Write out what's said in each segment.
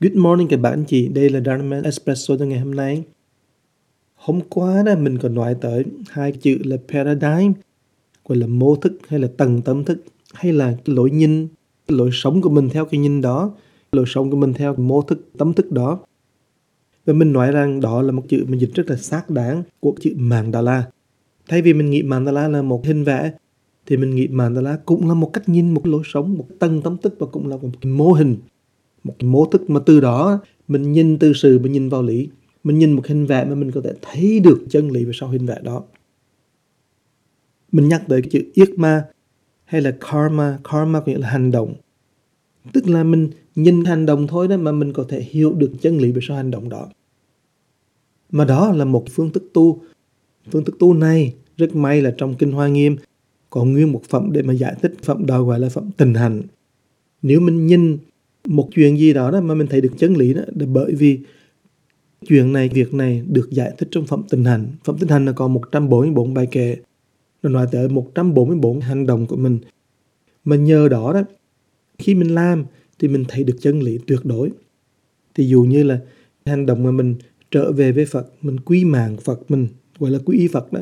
Good morning các bạn anh chị, đây là Dharma Espresso cho ngày hôm nay. Hôm qua đó mình còn nói tới hai chữ là paradigm, gọi là mô thức hay là tầng tâm thức hay là cái lối nhìn, cái lối sống của mình theo cái nhìn đó, lối sống của mình theo mô thức, tâm thức đó. Và mình nói rằng đó là một chữ mình dịch rất là xác đáng của chữ mandala. Thay vì mình nghĩ mandala là một hình vẽ thì mình nghĩ mandala cũng là một cách nhìn, một lối sống, một tầng tâm thức và cũng là một cái mô hình một cái mô thức mà từ đó mình nhìn từ sự, mình nhìn vào lý. Mình nhìn một hình vẽ mà mình có thể thấy được chân lý về sau hình vẽ đó. Mình nhắc tới cái chữ yết ma hay là karma. Karma có nghĩa là hành động. Tức là mình nhìn hành động thôi đó mà mình có thể hiểu được chân lý về sau hành động đó. Mà đó là một phương thức tu. Phương thức tu này rất may là trong kinh hoa nghiêm có nguyên một phẩm để mà giải thích. Phẩm đó gọi là phẩm tình hành. Nếu mình nhìn một chuyện gì đó, đó mà mình thấy được chân lý đó là bởi vì chuyện này, việc này được giải thích trong phẩm tình hành. Phẩm tình hành là có 144 bài kệ. Nó nói tới 144 hành động của mình. Mà nhờ đó đó, khi mình làm thì mình thấy được chân lý tuyệt đối. Thì dụ như là hành động mà mình trở về với Phật, mình quy mạng Phật, mình gọi là quy y Phật đó.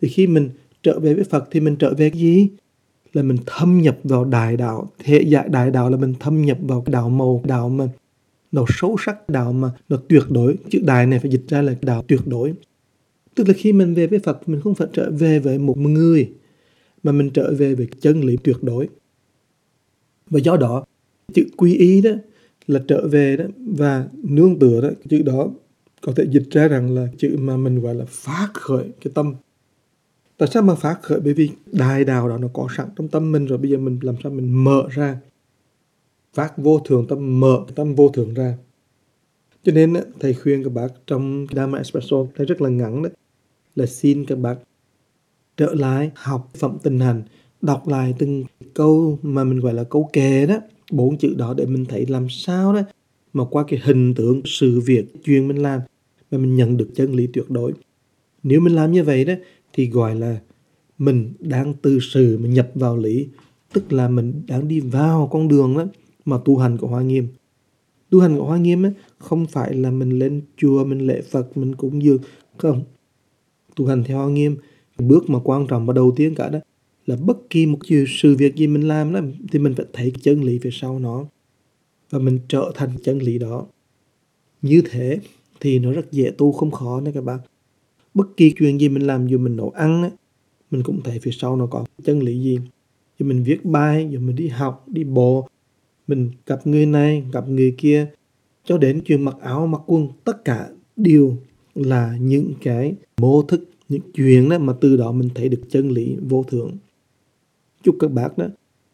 Thì khi mình trở về với Phật thì mình trở về cái gì? Là mình thâm nhập vào đại đạo hệ giải đại đạo là mình thâm nhập vào cái đạo màu, đạo mà nó sâu sắc, đạo mà nó tuyệt đối. Chữ đại này phải dịch ra là đạo tuyệt đối. Tức là khi mình về với Phật, mình không phải trở về với một người, mà mình trở về với chân lý tuyệt đối. Và do đó, chữ quy y đó là trở về đó, và nương tựa đó, chữ đó có thể dịch ra rằng là chữ mà mình gọi là phát khởi cái tâm tại sao mà phát khởi? Bởi vì đài đào đó nó có sẵn trong tâm mình rồi. Bây giờ mình làm sao mình mở ra? Phát vô thường tâm, mở tâm vô thường ra. Cho nên thầy khuyên các bác trong Dharma Espresso thầy rất là ngắn đấy. Là xin các bác trở lại học phẩm tình hành, đọc lại từng câu mà mình gọi là câu kề đó, bốn chữ đó để mình thấy làm sao đó mà qua cái hình tượng sự việc chuyên mình làm mà mình nhận được chân lý tuyệt đối. Nếu mình làm như vậy đó thì gọi là mình đang từ sự mà nhập vào lý tức là mình đang đi vào con đường đó mà tu hành của Hoa Nghiêm. Tu hành của Hoa Nghiêm ấy, không phải là mình lên chùa mình lễ Phật mình cúng dường không. Tu hành theo Hoa Nghiêm bước mà quan trọng và đầu tiên cả đó là bất kỳ một sự việc gì mình làm đó thì mình phải thấy chân lý về sau nó và mình trở thành chân lý đó. Như thế thì nó rất dễ tu không khó nữa các bạn bất kỳ chuyện gì mình làm dù mình nấu ăn á, mình cũng thấy phía sau nó có chân lý gì. Dù mình viết bài dù mình đi học đi bộ mình gặp người này gặp người kia cho đến chuyện mặc áo mặc quần tất cả đều là những cái mô thức những chuyện đó mà từ đó mình thấy được chân lý vô thượng. Chúc các bác đó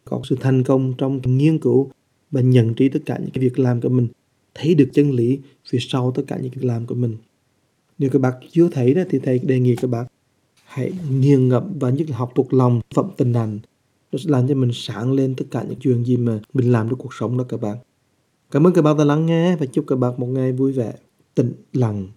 có sự thành công trong nghiên cứu và nhận trí tất cả những cái việc làm của mình thấy được chân lý phía sau tất cả những việc làm của mình nếu các bác chưa thấy đó, thì thầy đề nghị các bác hãy nghiền ngẫm và nhất là học thuộc lòng phẩm tình hành nó sẽ làm cho mình sáng lên tất cả những chuyện gì mà mình làm trong cuộc sống đó các bạn cảm ơn các bạn đã lắng nghe và chúc các bạn một ngày vui vẻ tĩnh lặng.